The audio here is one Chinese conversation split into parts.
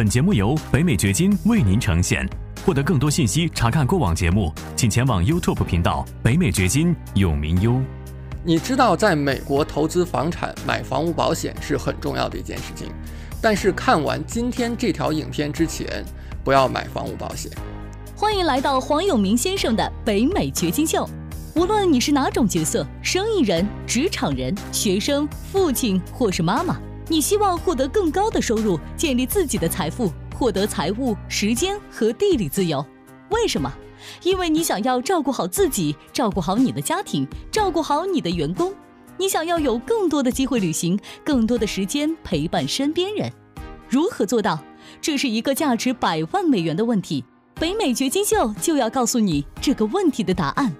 本节目由北美掘金为您呈现。获得更多信息，查看过往节目，请前往 YouTube 频道“北美掘金”永明优。你知道，在美国投资房产买房屋保险是很重要的一件事情。但是看完今天这条影片之前，不要买房屋保险。欢迎来到黄永明先生的北美掘金秀。无论你是哪种角色，生意人、职场人、学生、父亲或是妈妈，你希望获得更高的收入，建立自己的财富。获得财务、时间和地理自由，为什么？因为你想要照顾好自己，照顾好你的家庭，照顾好你的员工。你想要有更多的机会旅行，更多的时间陪伴身边人。如何做到？这是一个价值百万美元的问题。北美掘金秀就要告诉你这个问题的答案。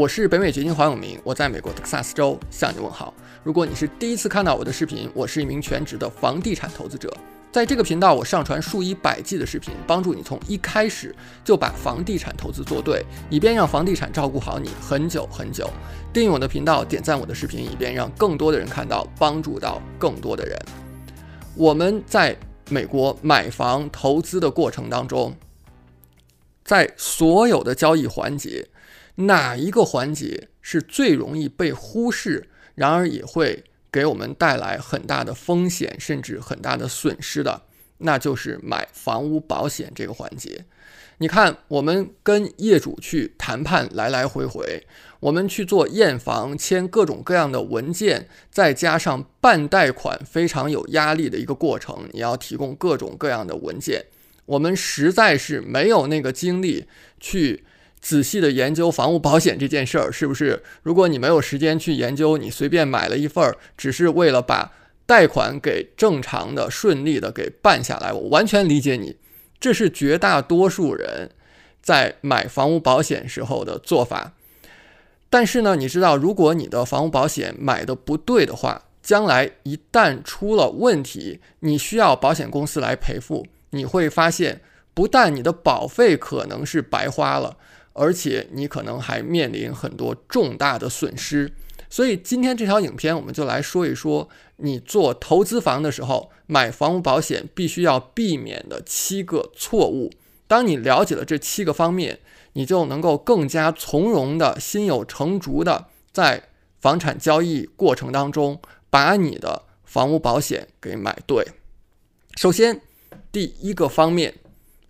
我是北美掘金黄永明，我在美国德克萨斯州向你问好。如果你是第一次看到我的视频，我是一名全职的房地产投资者。在这个频道，我上传数以百计的视频，帮助你从一开始就把房地产投资做对，以便让房地产照顾好你很久很久。订阅我的频道，点赞我的视频，以便让更多的人看到，帮助到更多的人。我们在美国买房投资的过程当中，在所有的交易环节，哪一个环节是最容易被忽视，然而也会？给我们带来很大的风险，甚至很大的损失的，那就是买房屋保险这个环节。你看，我们跟业主去谈判，来来回回，我们去做验房、签各种各样的文件，再加上办贷款，非常有压力的一个过程。你要提供各种各样的文件，我们实在是没有那个精力去。仔细的研究房屋保险这件事儿，是不是？如果你没有时间去研究，你随便买了一份儿，只是为了把贷款给正常的、顺利的给办下来，我完全理解你。这是绝大多数人在买房屋保险时候的做法。但是呢，你知道，如果你的房屋保险买的不对的话，将来一旦出了问题，你需要保险公司来赔付，你会发现，不但你的保费可能是白花了。而且你可能还面临很多重大的损失，所以今天这条影片我们就来说一说，你做投资房的时候买房屋保险必须要避免的七个错误。当你了解了这七个方面，你就能够更加从容的心有成竹的在房产交易过程当中把你的房屋保险给买对。首先，第一个方面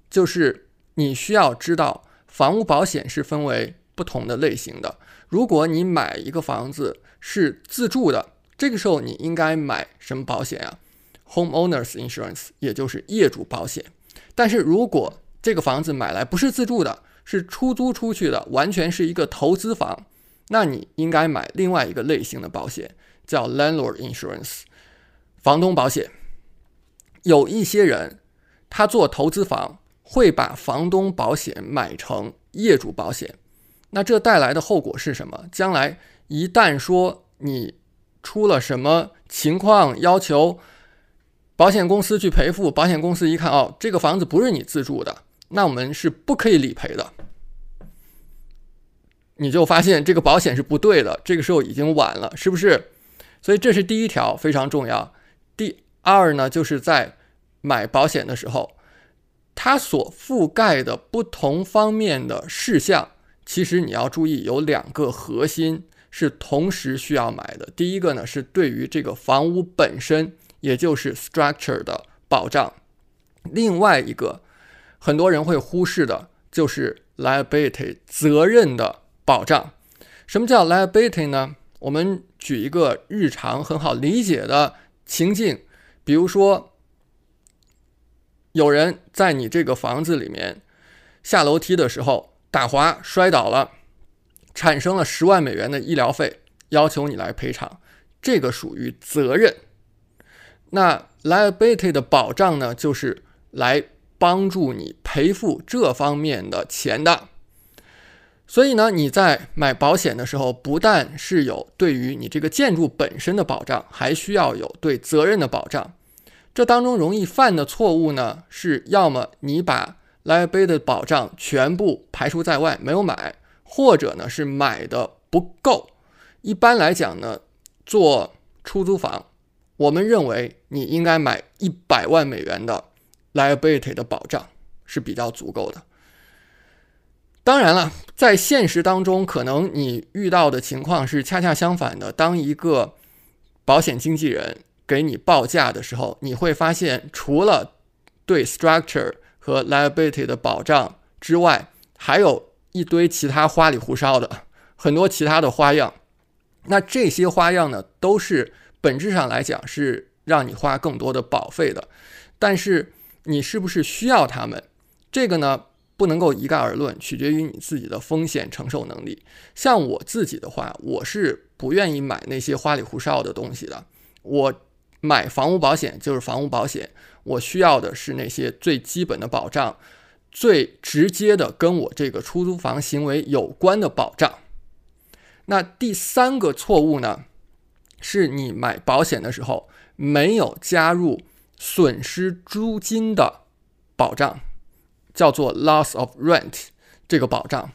就是你需要知道。房屋保险是分为不同的类型的。如果你买一个房子是自住的，这个时候你应该买什么保险啊？Homeowners Insurance，也就是业主保险。但是如果这个房子买来不是自住的，是出租出去的，完全是一个投资房，那你应该买另外一个类型的保险，叫 Landlord Insurance，房东保险。有一些人他做投资房。会把房东保险买成业主保险，那这带来的后果是什么？将来一旦说你出了什么情况，要求保险公司去赔付，保险公司一看，哦，这个房子不是你自住的，那我们是不可以理赔的。你就发现这个保险是不对的，这个时候已经晚了，是不是？所以这是第一条非常重要。第二呢，就是在买保险的时候。它所覆盖的不同方面的事项，其实你要注意有两个核心是同时需要买的。第一个呢是对于这个房屋本身，也就是 structure 的保障；另外一个很多人会忽视的就是 liability 责任的保障。什么叫 liability 呢？我们举一个日常很好理解的情境，比如说。有人在你这个房子里面下楼梯的时候打滑摔倒了，产生了十万美元的医疗费，要求你来赔偿，这个属于责任。那 liability 的保障呢，就是来帮助你赔付这方面的钱的。所以呢，你在买保险的时候，不但是有对于你这个建筑本身的保障，还需要有对责任的保障。这当中容易犯的错误呢，是要么你把 liability 的保障全部排除在外，没有买，或者呢是买的不够。一般来讲呢，做出租房，我们认为你应该买一百万美元的 liability 的保障是比较足够的。当然了，在现实当中，可能你遇到的情况是恰恰相反的。当一个保险经纪人给你报价的时候，你会发现，除了对 structure 和 liability 的保障之外，还有一堆其他花里胡哨的很多其他的花样。那这些花样呢，都是本质上来讲是让你花更多的保费的。但是你是不是需要它们？这个呢？不能够一概而论，取决于你自己的风险承受能力。像我自己的话，我是不愿意买那些花里胡哨的东西的。我买房屋保险就是房屋保险，我需要的是那些最基本的保障，最直接的跟我这个出租房行为有关的保障。那第三个错误呢，是你买保险的时候没有加入损失租金的保障。叫做 loss of rent 这个保障。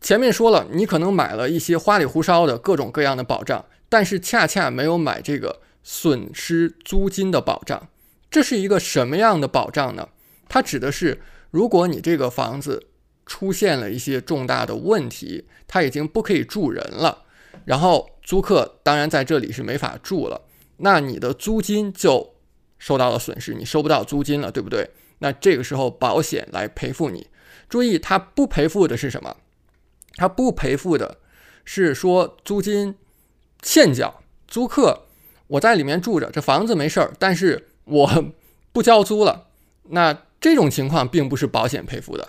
前面说了，你可能买了一些花里胡哨的各种各样的保障，但是恰恰没有买这个损失租金的保障。这是一个什么样的保障呢？它指的是，如果你这个房子出现了一些重大的问题，它已经不可以住人了，然后租客当然在这里是没法住了，那你的租金就受到了损失，你收不到租金了，对不对？那这个时候保险来赔付你，注意它不赔付的是什么？它不赔付的是说租金欠缴，租客我在里面住着，这房子没事儿，但是我 不交租了。那这种情况并不是保险赔付的。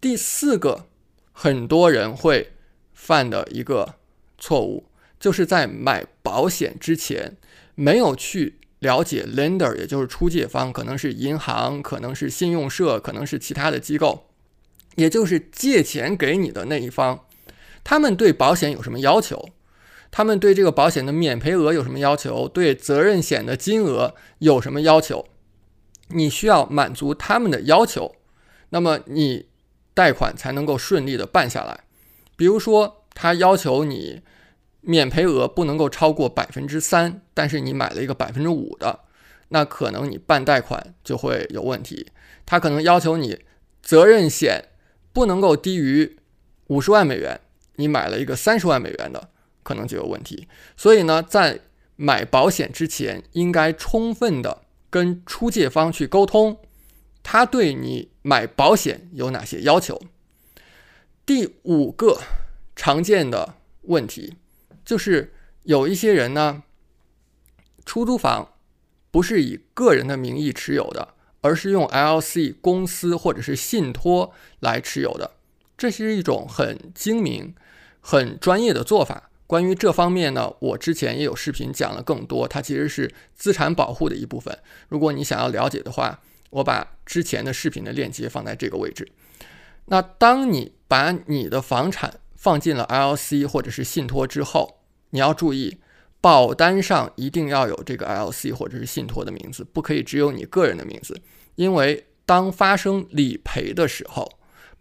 第四个，很多人会犯的一个错误，就是在买保险之前没有去。了解 lender，也就是出借方，可能是银行，可能是信用社，可能是其他的机构，也就是借钱给你的那一方，他们对保险有什么要求？他们对这个保险的免赔额有什么要求？对责任险的金额有什么要求？你需要满足他们的要求，那么你贷款才能够顺利的办下来。比如说，他要求你。免赔额不能够超过百分之三，但是你买了一个百分之五的，那可能你办贷款就会有问题。他可能要求你责任险不能够低于五十万美元，你买了一个三十万美元的，可能就有问题。所以呢，在买保险之前，应该充分的跟出借方去沟通，他对你买保险有哪些要求。第五个常见的问题。就是有一些人呢，出租房不是以个人的名义持有的，而是用 LC 公司或者是信托来持有的。这是一种很精明、很专业的做法。关于这方面呢，我之前也有视频讲了更多。它其实是资产保护的一部分。如果你想要了解的话，我把之前的视频的链接放在这个位置。那当你把你的房产放进了 LC 或者是信托之后，你要注意，保单上一定要有这个 LC 或者是信托的名字，不可以只有你个人的名字。因为当发生理赔的时候，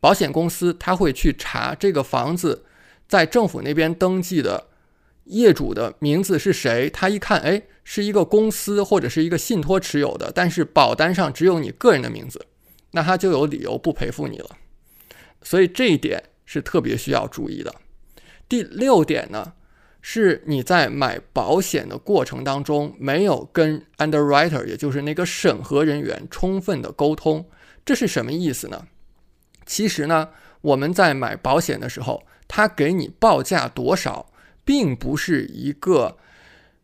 保险公司他会去查这个房子在政府那边登记的业主的名字是谁。他一看，哎，是一个公司或者是一个信托持有的，但是保单上只有你个人的名字，那他就有理由不赔付你了。所以这一点是特别需要注意的。第六点呢？是你在买保险的过程当中没有跟 underwriter，也就是那个审核人员充分的沟通，这是什么意思呢？其实呢，我们在买保险的时候，他给你报价多少，并不是一个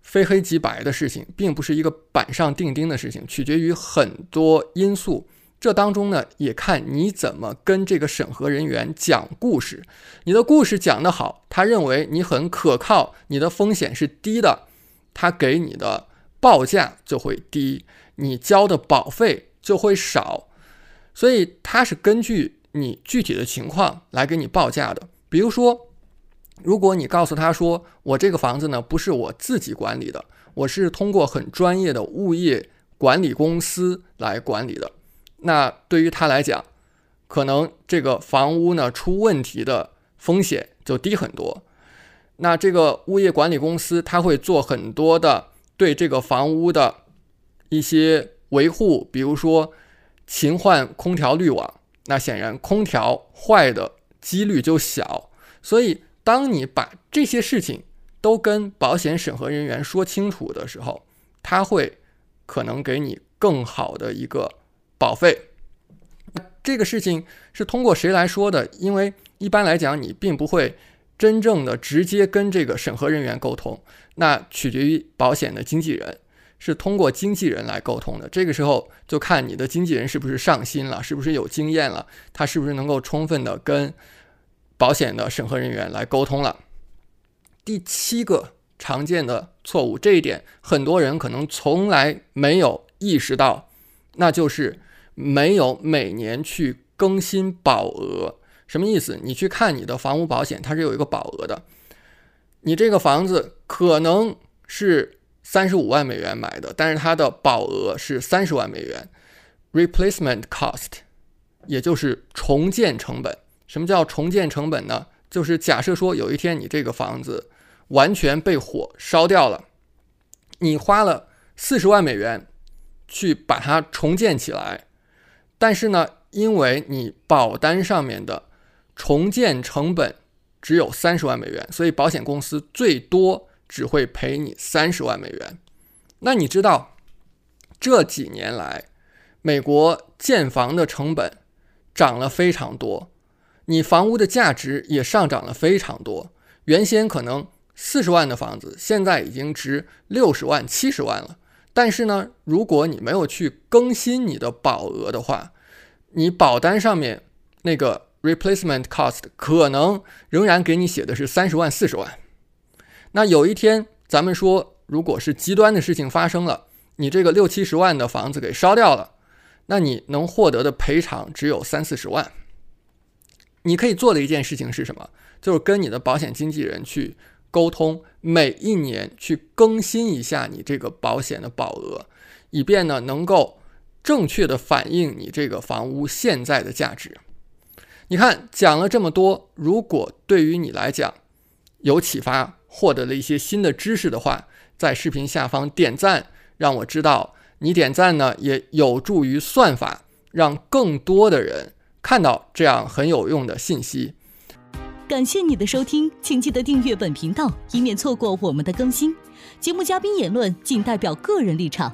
非黑即白的事情，并不是一个板上钉钉的事情，取决于很多因素。这当中呢，也看你怎么跟这个审核人员讲故事。你的故事讲得好，他认为你很可靠，你的风险是低的，他给你的报价就会低，你交的保费就会少。所以他是根据你具体的情况来给你报价的。比如说，如果你告诉他说，我这个房子呢不是我自己管理的，我是通过很专业的物业管理公司来管理的。那对于他来讲，可能这个房屋呢出问题的风险就低很多。那这个物业管理公司他会做很多的对这个房屋的一些维护，比如说勤换空调滤网，那显然空调坏的几率就小。所以，当你把这些事情都跟保险审核人员说清楚的时候，他会可能给你更好的一个保费。这个事情是通过谁来说的？因为一般来讲，你并不会真正的直接跟这个审核人员沟通，那取决于保险的经纪人，是通过经纪人来沟通的。这个时候就看你的经纪人是不是上心了，是不是有经验了，他是不是能够充分的跟保险的审核人员来沟通了。第七个常见的错误，这一点很多人可能从来没有意识到，那就是。没有每年去更新保额，什么意思？你去看你的房屋保险，它是有一个保额的。你这个房子可能是三十五万美元买的，但是它的保额是三十万美元，replacement cost，也就是重建成本。什么叫重建成本呢？就是假设说有一天你这个房子完全被火烧掉了，你花了四十万美元去把它重建起来。但是呢，因为你保单上面的重建成本只有三十万美元，所以保险公司最多只会赔你三十万美元。那你知道这几年来，美国建房的成本涨了非常多，你房屋的价值也上涨了非常多。原先可能四十万的房子，现在已经值六十万、七十万了。但是呢，如果你没有去更新你的保额的话，你保单上面那个 replacement cost 可能仍然给你写的是三十万、四十万。那有一天咱们说，如果是极端的事情发生了，你这个六七十万的房子给烧掉了，那你能获得的赔偿只有三四十万。你可以做的一件事情是什么？就是跟你的保险经纪人去。沟通每一年去更新一下你这个保险的保额，以便呢能够正确的反映你这个房屋现在的价值。你看讲了这么多，如果对于你来讲有启发，获得了一些新的知识的话，在视频下方点赞，让我知道你点赞呢也有助于算法，让更多的人看到这样很有用的信息。感谢你的收听，请记得订阅本频道，以免错过我们的更新。节目嘉宾言论仅代表个人立场。